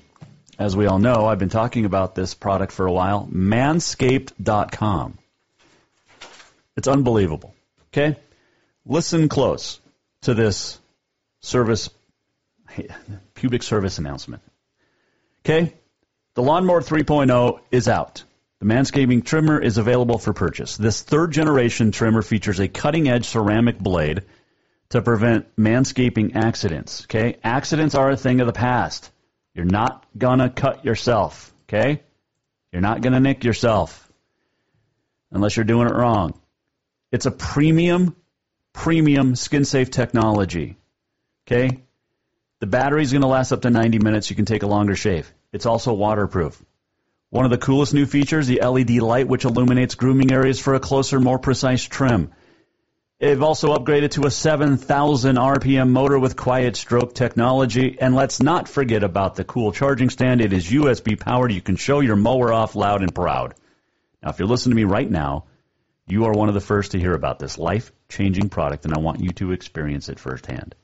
as we all know, I've been talking about this product for a while. Manscaped.com. It's unbelievable. Okay, listen close to this service pubic service announcement. Okay? The Lawnmower 3.0 is out. The manscaping trimmer is available for purchase. This third generation trimmer features a cutting edge ceramic blade to prevent manscaping accidents. Okay? Accidents are a thing of the past. You're not gonna cut yourself. Okay? You're not gonna nick yourself unless you're doing it wrong. It's a premium, premium skin safe technology. Okay? The battery is going to last up to 90 minutes. You can take a longer shave. It's also waterproof. One of the coolest new features, the LED light, which illuminates grooming areas for a closer, more precise trim. They've also upgraded to a 7,000 RPM motor with quiet stroke technology. And let's not forget about the cool charging stand. It is USB powered. You can show your mower off loud and proud. Now, if you're listening to me right now, you are one of the first to hear about this life changing product, and I want you to experience it firsthand.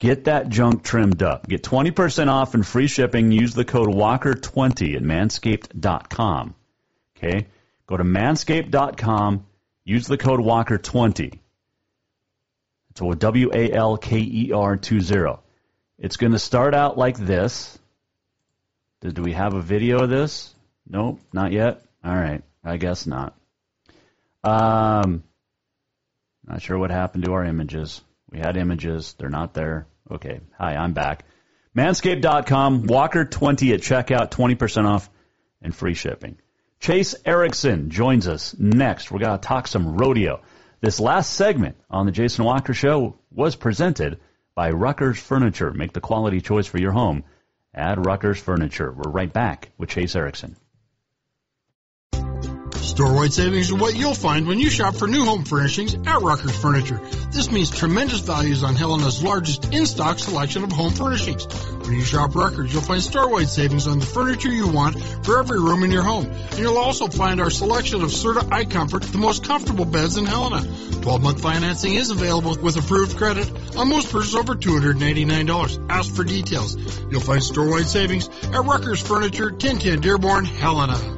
Get that junk trimmed up. Get 20% off and free shipping. Use the code WALKER20 at manscaped.com. Okay? Go to manscaped.com. Use the code WALKER20. So W A L K E R 20. It's going to start out like this. Do we have a video of this? Nope, not yet. All right, I guess not. Um, not sure what happened to our images. We had images. They're not there. Okay. Hi, I'm back. Manscaped.com, Walker20 at checkout, 20% off and free shipping. Chase Erickson joins us next. We're going to talk some rodeo. This last segment on the Jason Walker Show was presented by Ruckers Furniture. Make the quality choice for your home at Ruckers Furniture. We're right back with Chase Erickson.
Store-wide savings are what you'll find when you shop for new home furnishings at Ruckers Furniture. This means tremendous values on Helena's largest in-stock selection of home furnishings. When you shop Ruckers, you'll find store-wide savings on the furniture you want for every room in your home. And you'll also find our selection of Serta iComfort, the most comfortable beds in Helena. 12-month financing is available with approved credit on most purchases over $289. Ask for details. You'll find store-wide savings at Ruckers Furniture, 1010 Dearborn, Helena.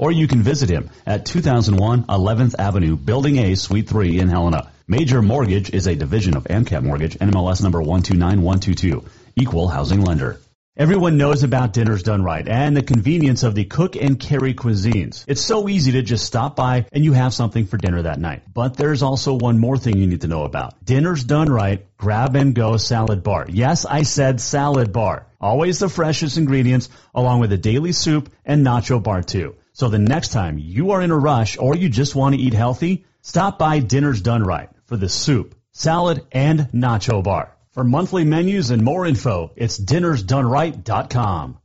or you can visit him at 2001 11th Avenue, Building A, Suite 3 in Helena. Major Mortgage is a division of AMCAP Mortgage, NMLS number 129122, equal housing lender. Everyone knows about Dinners Done Right and the convenience of the cook and carry cuisines. It's so easy to just stop by and you have something for dinner that night. But there's also one more thing you need to know about. Dinners Done Right grab and go salad bar. Yes, I said salad bar. Always the freshest ingredients along with a daily soup and nacho bar too. So the next time you are in a rush or you just want to eat healthy, Stop by Dinner's Done Right for the soup, salad, and nacho bar. For monthly menus and more info, it's dinnersdoneright.com.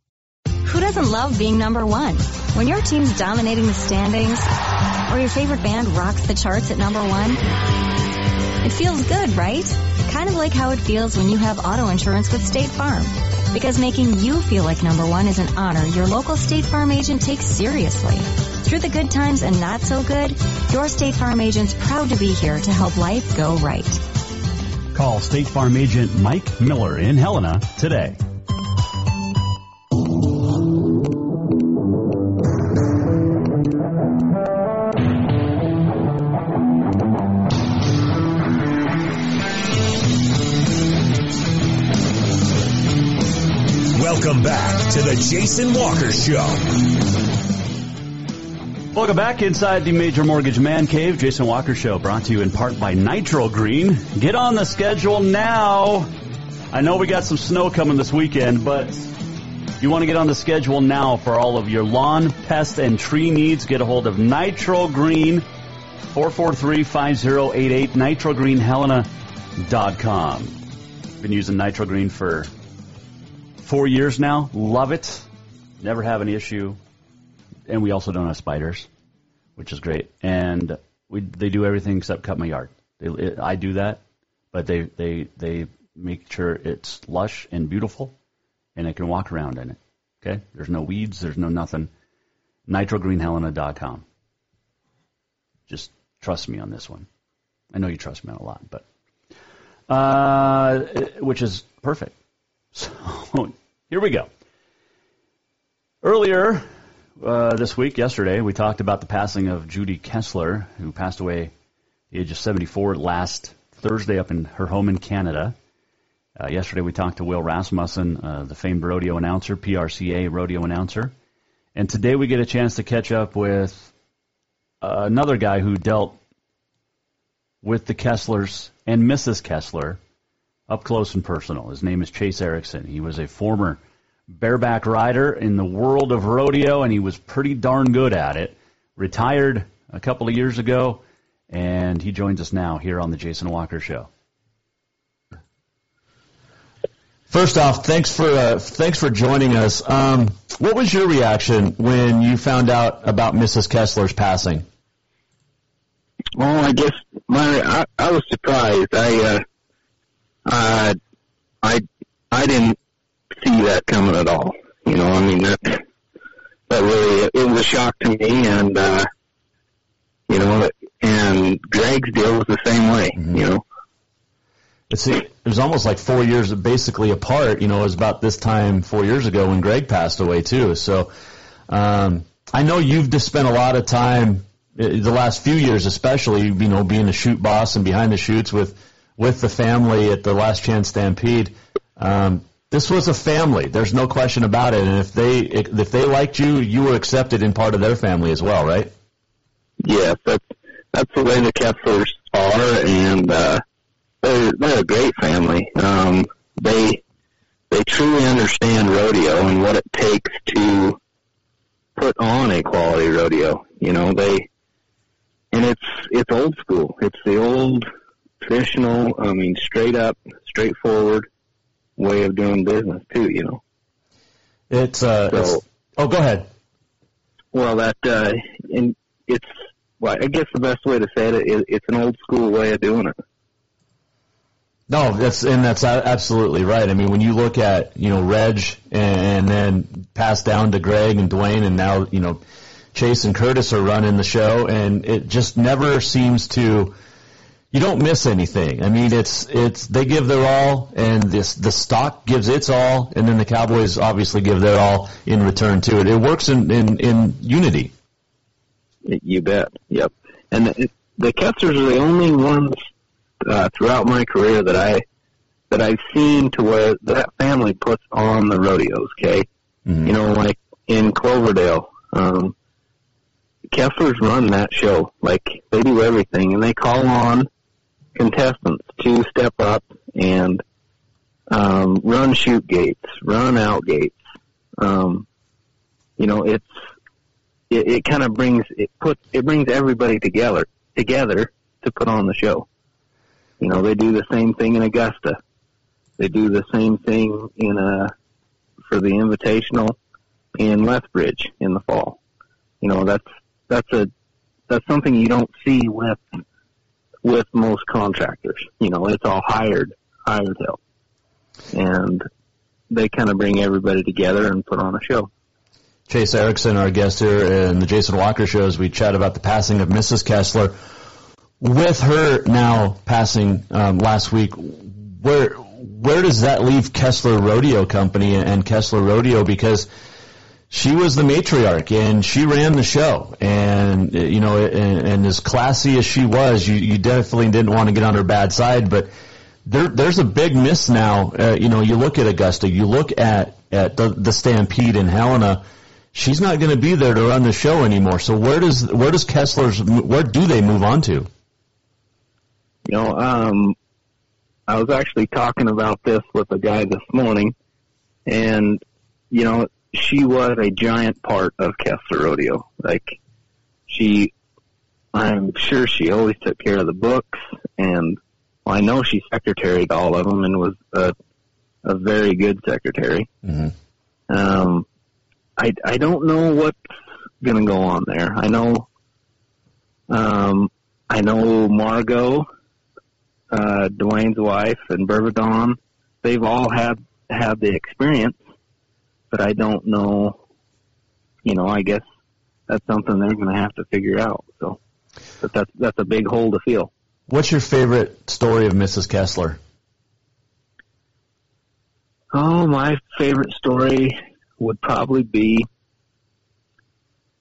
Who doesn't love being number one? When your team's dominating the standings, or your favorite band rocks the charts at number one, it feels good, right? Kind of like how it feels when you have auto insurance with State Farm. Because making you feel like number one is an honor your local State Farm agent takes seriously. Through the good times and not so good, your State Farm agent's proud to be here to help life go right.
Call State Farm agent Mike Miller in Helena today.
To the Jason Walker Show.
Welcome back inside the Major Mortgage Man Cave. Jason Walker Show brought to you in part by Nitro Green. Get on the schedule now. I know we got some snow coming this weekend, but you want to get on the schedule now for all of your lawn, pest, and tree needs. Get a hold of Nitro Green, 443-5088, nitrogreenhelena.com. Been using Nitro Green for four years now. Love it. Never have an issue. And we also don't have spiders, which is great. And we they do everything except cut my yard. They, it, I do that, but they they they make sure it's lush and beautiful, and I can walk around in it. Okay, there's no weeds, there's no nothing. NitroGreenHelena.com. Just trust me on this one. I know you trust me on a lot, but uh, which is perfect. So here we go. Earlier uh, this week, yesterday, we talked about the passing of Judy Kesler, who passed away at the age of 74 last Thursday up in her home in Canada. Uh, yesterday, we talked to Will Rasmussen, uh, the famed rodeo announcer, PRCA rodeo announcer. And today, we get a chance to catch up with another guy who dealt with the Keslers and Mrs. Kesler up close and personal. His name is Chase Erickson. He was a former bareback rider in the world of rodeo, and he was pretty darn good at it. Retired a couple of years ago, and he joins us now here on the Jason Walker Show.
First off, thanks for uh, thanks for joining us. Um, what was your reaction when you found out about Mrs. Kesler's passing?
Well, I guess my I, I was surprised. I uh, uh, I I didn't see that coming at all. You know, I mean that that really it was a shock to me, and uh, you know, and Greg's deal was the same way. Mm-hmm. You know,
it's it was almost like four years basically apart. You know, it was about this time four years ago when Greg passed away too. So um, I know you've just spent a lot of time uh, the last few years, especially you know being a chute boss and behind the chutes with with the family at the Last Chance Stampede. Um, this was a family. There's no question about it. And if they if they liked you, you were accepted in part of their family as well, right?
Yes, that's that's the way the Keslers are, and uh, they're they're a great family. Um, they they truly understand rodeo and what it takes to put on a quality rodeo. You know, they and it's it's old school. It's the old traditional. I mean, straight up, straightforward way of doing business too. You know.
It's uh. So, it's, oh, go ahead.
Well, that uh, and it's well, I guess the best way to say it is it's an old school way of doing it.
No, that's and that's absolutely right. I mean, when you look at you know Reg and, and then pass down to Greg and Dwayne, and now you know Chase and Curtis are running the show, and it just never seems to you don't miss anything. I mean, it's it's they give their all, and this the stock gives its all, and then the Cowboys obviously give their all in return to it. It works in in, in unity.
You bet. Yep. And the, the Keslers are the only ones uh, throughout my career that I that I've seen to where that family puts on the rodeos. Okay, mm-hmm. you know, like in Cloverdale. Um, Keslers run that show. Like they do everything, and they call on contestants to step up and um, run chute gates, run out gates. Um, you know, it's it, it kind of brings it puts it brings everybody together together to put on the show. You know, they do the same thing in Augusta. They do the same thing in a for the Invitational in Lethbridge in the fall. You know, that's that's a that's something you don't see with with most contractors. You know, it's all hired hired help, and they kind of bring everybody together and put on a show.
Chase Erickson, our guest here in the Jason Walker Show, as we chat about the passing of Mrs. Kesler. With her now passing um, last week, where where does that leave Kesler Rodeo Company and Kesler Rodeo? Because she was the matriarch and she ran the show, and you know, and, and as classy as she was, you, you definitely didn't want to get on her bad side, but. There, there's a big miss now. Uh, you know, you look at Augusta, you look at at the, the Stampede in Helena she's not going to be there to run the show anymore. So where does where does Kesler's where do they move on to?
You know, um, I was actually talking about this with a guy this morning, and you know, she was a giant part of Kesler Rodeo. Like she, I'm sure she always took care of the books, and well, I know she secretaried all of them and was a a very good secretary.
Mm-hmm.
Um, I I don't know what's going to go on there. I know, um, I know Margot, uh, Dwayne's wife, and Bourbon. They've all had had the experience, but I don't know. You know, I guess that's something they're going to have to figure out. So, but that's that's a big hole to fill.
What's your favorite story of Mrs. Kesler?
Oh, my favorite story would probably be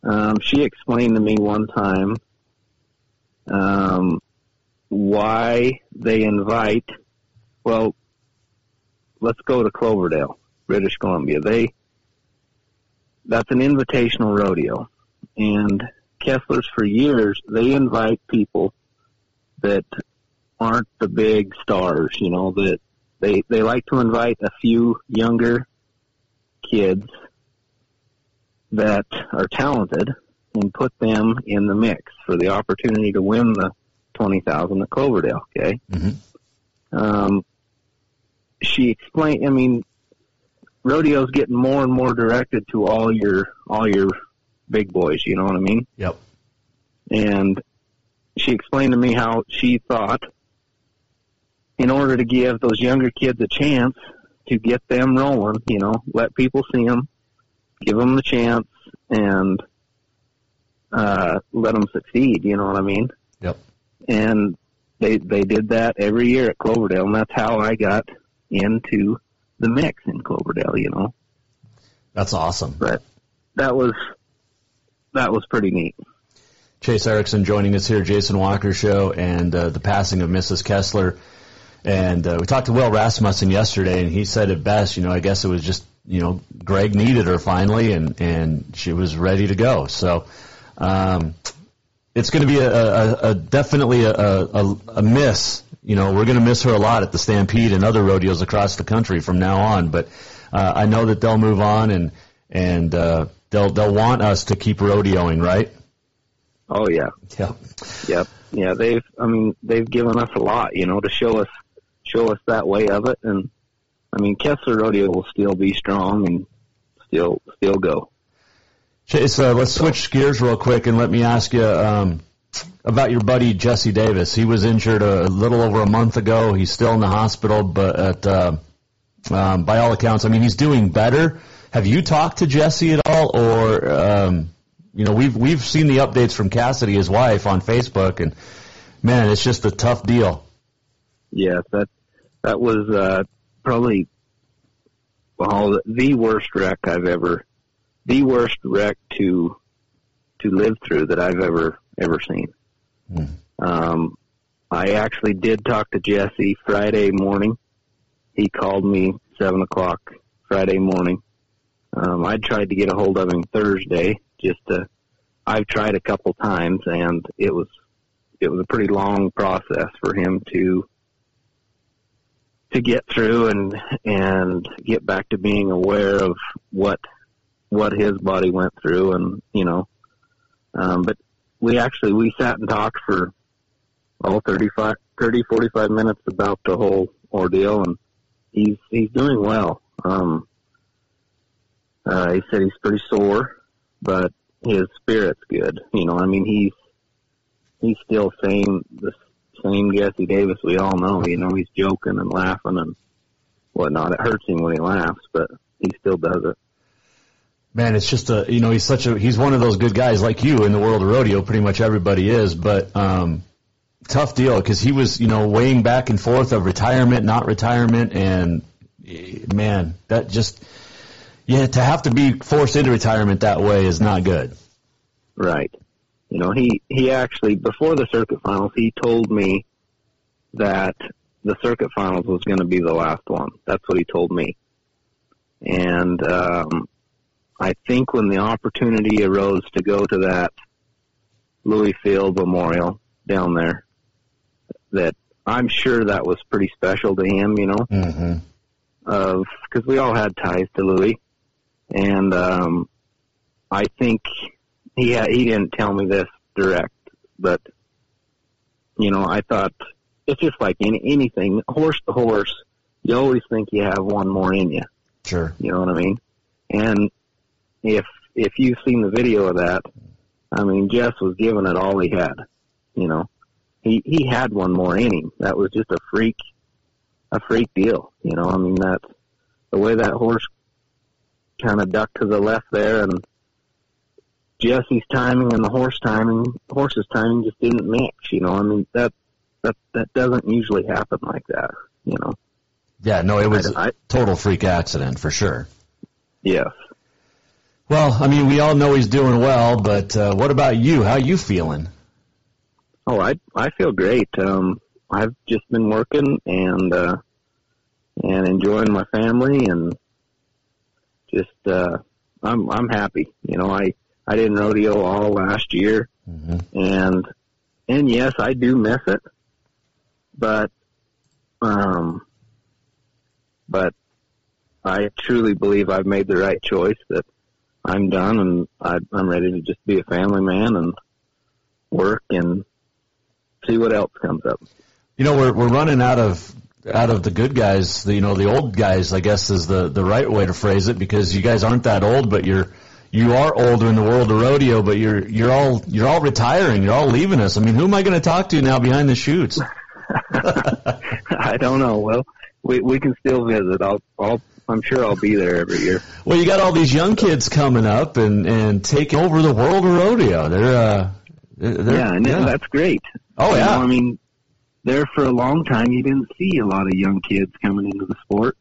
um, she explained to me one time um, why they invite. Well, let's go to Cloverdale, British Columbia. They that's an invitational rodeo, and Kesler's for years they invite people that aren't the big stars. You know that they they like to invite a few younger kids that are talented and put them in the mix for the opportunity to win the twenty thousand at Cloverdale. Okay.
Mm-hmm.
Um, she explained. I mean, rodeo's getting more and more directed to all your all your big boys. You know what I mean?
Yep.
And she explained to me how she thought, in order to give those younger kids a chance to get them rolling, you know, let people see them, give them the chance, and uh, let them succeed. You know what I mean?
Yep.
And they they did that every year at Cloverdale, and that's how I got into the mix in Cloverdale. You know.
That's awesome.
But that was that was pretty neat.
Chase Erickson joining us here, Jason Walker Show, and uh, the passing of Mrs. Kesler. And uh, we talked to Will Rasmussen yesterday, and he said it best. You know, I guess it was just you know Greg needed her finally, and and she was ready to go. So um, it's going to be a, a, a definitely a, a, a miss. You know, we're going to miss her a lot at the Stampede and other rodeos across the country from now on. But uh, I know that they'll move on, and and uh, they'll they'll want us to keep rodeoing, right?
Oh yeah.
Yep.
Yep. Yeah, they've I mean, they've given us a lot, you know, to show us show us that way of it and I mean Kesler Rodeo will still be strong and still still go.
Chase, uh, let's switch gears real quick and let me ask you um, about your buddy Jessy Davis. He was injured a little over a month ago. He's still in the hospital, but at, uh, um, by all accounts, I mean he's doing better. Have you talked to Jessy at all, or um, you know, we've we've seen the updates from Cassidy, his wife, on Facebook, and man, it's just a tough deal.
Yeah, that that was uh, probably well the worst wreck I've ever, the worst wreck to to live through that I've ever ever seen.
Mm.
Um, I actually did talk to Jessy Friday morning. He called me seven o'clock Friday morning. Um, I tried to get a hold of him Thursday just to I've tried a couple times and it was it was a pretty long process for him to to get through and and get back to being aware of what what his body went through and you know um but we actually we sat and talked for all 35, 30, 45 minutes about the whole ordeal, and he's he's doing well. Um, uh, he said he's pretty sore, but his spirit's good. You know, I mean, he's he's still same the same Jessy Davis we all know. You know, he's joking and laughing and whatnot. It hurts him when he laughs, but he still does it.
Man, it's just a you know he's such a he's one of those good guys like you in the world of rodeo. Pretty much everybody is, but um, tough deal because he was you know weighing back and forth of retirement, not retirement, and eh, man, that just yeah to have to be forced into retirement that way is not good.
Right. You know, he he actually before the circuit finals, he told me that the circuit finals was going to be the last one. That's what he told me. And um, I think when the opportunity arose to go to that Lewis Feild Memorial down there, that I'm sure that was pretty special to him. You know,
mm-hmm.
of because we all had ties to Lewis, and um, I think he had, he didn't tell me this direct, but you know, I thought it's just like any, anything, horse to horse. You always think you have one more in you.
Sure.
You know what I mean? And if if you've seen the video of that, I mean, Jess was giving it all he had. You know, he he had one more in him. That was just a freak, a freak deal. You know, I mean that the way that horse kind of ducked to the left there, and Jessy's timing and the horse timing, horse's timing just didn't mix. You know, I mean that that that doesn't usually happen like that. You know.
Yeah, no, it was
I-
a total freak accident for sure.
Yes.
Well, I mean, we all know he's doing well, but uh, what about you? How you feeling?
Oh, I I feel great. Um, I've just been working and uh, and enjoying my family and just uh, I'm I'm happy. You know, I I didn't rodeo all last year, and and yes, I do miss it, but um, but I truly believe I've made the right choice. That I'm done and I, I'm ready to just be a family man and work and see what else comes up.
You know, we're we're running out of out of the good guys. The, you know, the old guys, I guess, is the the right way to phrase it because you guys aren't that old, but you're you are older in the world of rodeo, but you're you're all you're all retiring. You're all leaving us. I mean, who am I going to talk to now behind the chutes?
I don't know. Well, we we can still visit. I'll I'll I'm sure I'll be there every year.
Well, you got all these young kids coming up and and taking over the world of rodeo. They're uh, they're,
yeah, and that's great.
Oh
You
yeah.
know, I mean, there for a long time you didn't see a lot of young kids coming into the sport,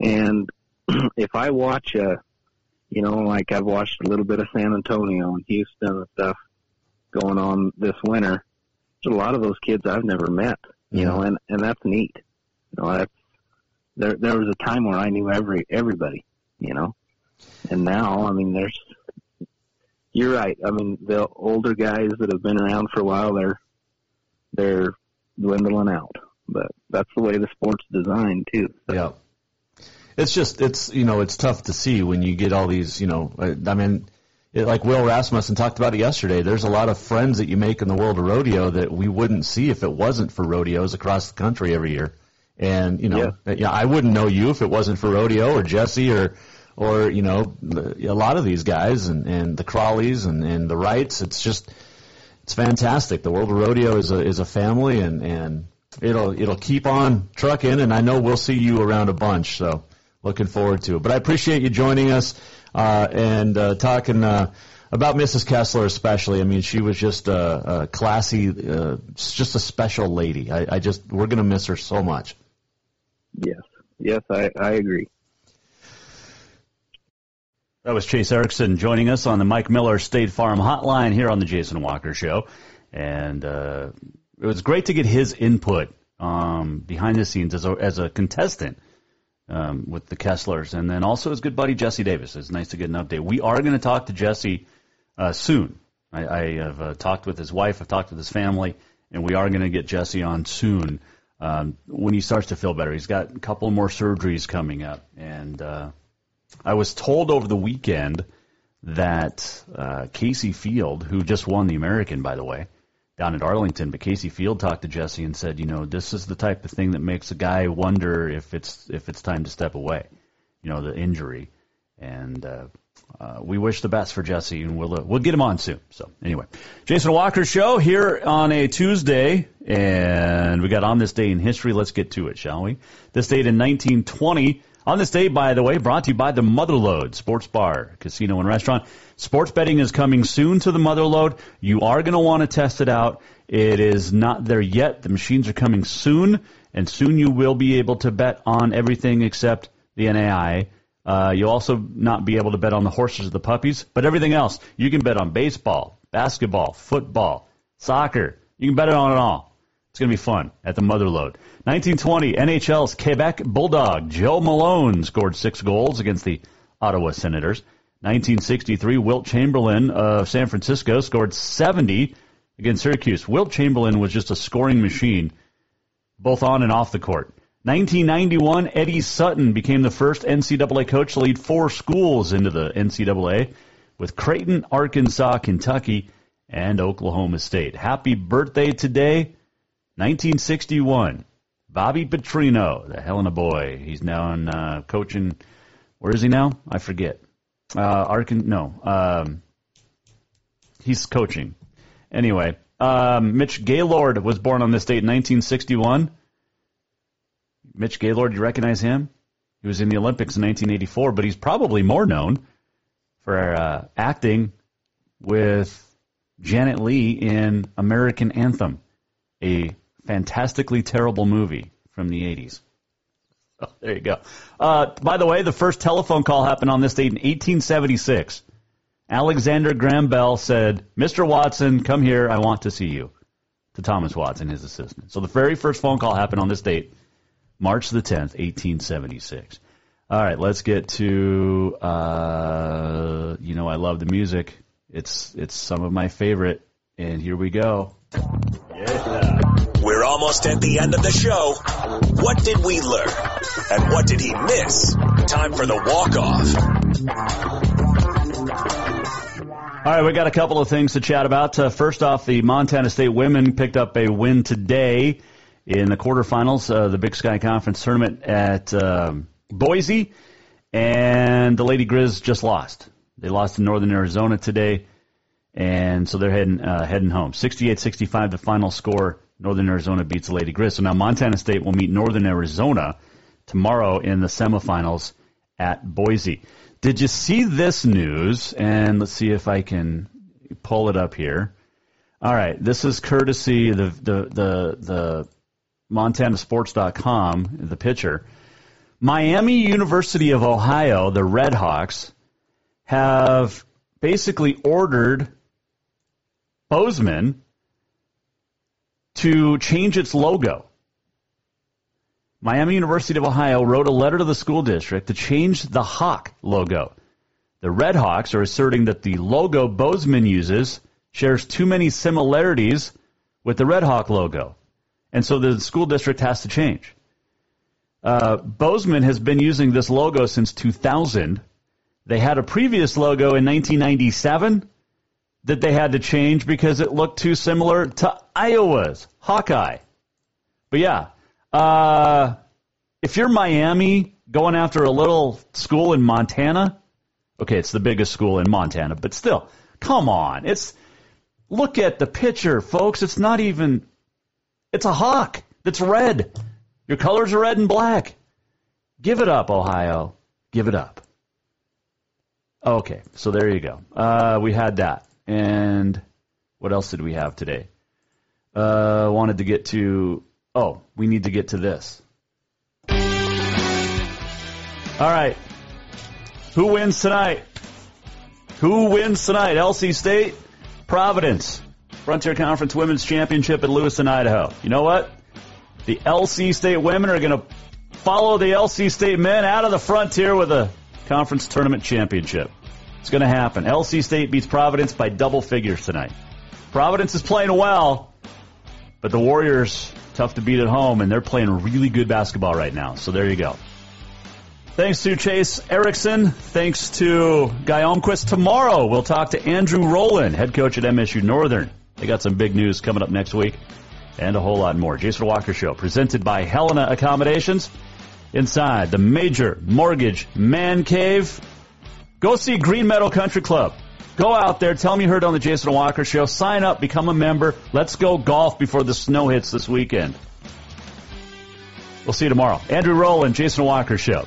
and if I watch a, you know, like I've watched a little bit of San Antonio and Houston and stuff going on this winter. There's a lot of those kids I've never met, you know, and and that's neat. You know, that's there. There was a time where I knew every everybody, you know, and now I mean, there's. You're right. I mean, the older guys that have been around for a while, they're they're dwindling out. But that's the way the sport's designed too.
Yeah. It's just it's you know it's tough to see when you get all these you know I mean it, like Will Rasmussen talked about it yesterday. There's a lot of friends that you make in the world of rodeo that we wouldn't see if it wasn't for rodeos across the country every year. And you know, yeah, I wouldn't know you if it wasn't for rodeo or Jessy or or you know a lot of these guys and and the Crawleys and and the Wrights. It's just it's fantastic. The world of rodeo is a is a family and and it'll it'll keep on trucking. And I know we'll see you around a bunch. So looking forward to it. But I appreciate you joining us uh, and uh, talking uh, about Mrs. Kesler especially. I mean, she was just a, a classy, uh, just a special lady. I, I just we're gonna miss her so much.
Yes, yes, I I agree.
That was Chase Erickson joining us on the Mike Miller State Farm Hotline here on the Jason Walker Show, and uh, it was great to get his input um, behind the scenes as a, as a contestant um, with the Keslers, and then also his good buddy Jessy Davis. It's nice to get an update. We are going to talk to Jessy uh, soon. I, I have uh, talked with his wife, I've talked with his family, and we are going to get Jessy on soon um, when he starts to feel better. He's got a couple more surgeries coming up, and uh, I was told over the weekend that uh, Kaycee Feild, who just won the American, by the way, down at Arlington. But Kaycee Feild talked to Jessy and said, you know, this is the type of thing that makes a guy wonder if it's if it's time to step away. You know, the injury, and uh, uh, we wish the best for Jessy, and we'll uh, we'll get him on soon. So anyway, Jason Walker show here on a Tuesday, and we got on this day in history. Let's get to it, shall we? This date in 1920. On this day, by the way, brought to you by the Motherlode Sports Bar, Casino, and Restaurant. Sports betting is coming soon to the Motherlode. You are going to want to test it out. It is not there yet. The machines are coming soon, and soon you will be able to bet on everything except the NAIA. Uh, you'll also not be able to bet on the horses or the puppies, but everything else you can bet on baseball, basketball, football, soccer. You can bet it on it all. It's going to be fun at the Motherlode. 1920, NHL's Quebec Bulldog Joe Malone scored six goals against the Ottawa Senators. 1963, Wilt Chamberlain of San Francisco scored 70 against Syracuse. Wilt Chamberlain was just a scoring machine, both on and off the court. 1991, Eddie Sutton became the first NCAA coach to lead four schools into the NCAA with Creighton, Arkansas, Kentucky, and Oklahoma State. Happy birthday today, 1961. Bobby Petrino, the Helena boy. He's now in uh, coaching. Where is he now? I forget. Uh, Arkan, no. Um, he's coaching. Anyway, um, Mitch Gaylord was born on this date in 1961. Mitch Gaylord, you recognize him? He was in the Olympics in 1984, but he's probably more known for uh, acting with Janet Leigh in American Anthem, a fantastically terrible movie from the 80s. Oh, there you go. Uh, by the way, the first telephone call happened on this date in 1876. Alexander Graham Bell said, Mr. Watson, come here. I want to see you. To Thomas Watson, his assistant. So the very first phone call happened on this date, March the 10th, 1876. All right, let's get to, uh, you know, I love the music. It's, it's some of my favorite. And here we go.
Yeah. We're almost at the end of the show. What did we learn? And what did he miss? Time for the walk-off.
All right, we got a couple of things to chat about. Uh, first off, the Montana State women picked up a win today in the quarterfinals, uh, the Big Sky Conference tournament at um, Boise, and the Lady Grizz just lost. They lost to Northern Arizona today, and so they're heading uh, heading home. 68-65, the final score. Northern Arizona beats the Lady Grizz. So now Montana State will meet Northern Arizona tomorrow in the semifinals at Boise. Did you see this news? And let's see if I can pull it up here. All right, this is courtesy the the the the MontanaSports.com, the pitcher. Miami University of Ohio, the Redhawks, have basically ordered Bozeman to change its logo. Miami University of Ohio wrote a letter to the school district to change the Hawk logo. The Redhawks are asserting that the logo Bozeman uses shares too many similarities with the Red Hawk logo. And so the school district has to change. Uh, Bozeman has been using this logo since 2000. They had a previous logo in 1997 that they had to change because it looked too similar to Iowa's Hawkeye. But yeah, uh, if you're Miami going after a little school in Montana, okay, it's the biggest school in Montana, but still, come on. It's look at the picture, folks. It's not even. It's a hawk that's red. Your colors are red and black. Give it up, Ohio. Give it up. Okay, so there you go. Uh, we had that. And what else did we have today? Uh, wanted to get to. Oh, we need to get to this. All right. Who wins tonight? Who wins tonight? LC State, Providence, Frontier Conference Women's Championship at Lewiston, Idaho. You know what? The LC State women are going to follow the LC State men out of the Frontier with a conference tournament championship. It's going to happen. LC State beats Providence by double figures tonight. Providence is playing well, but the Warriors tough to beat at home, and they're playing really good basketball right now. So there you go. Thanks to Chase Erickson. Thanks to Guy Almquist. Tomorrow we'll talk to Andrew Rowland, head coach at MSU Northern. They got some big news coming up next week and a whole lot more. Jason Walker Show, presented by Helena Accommodations. Inside the major mortgage man cave. Go see Green Meadow Country Club. Go out there, tell me you heard on the Jason Walker Show. Sign up, become a member. Let's go golf before the snow hits this weekend. We'll see you tomorrow. Andrew Rowland, Jason Walker Show.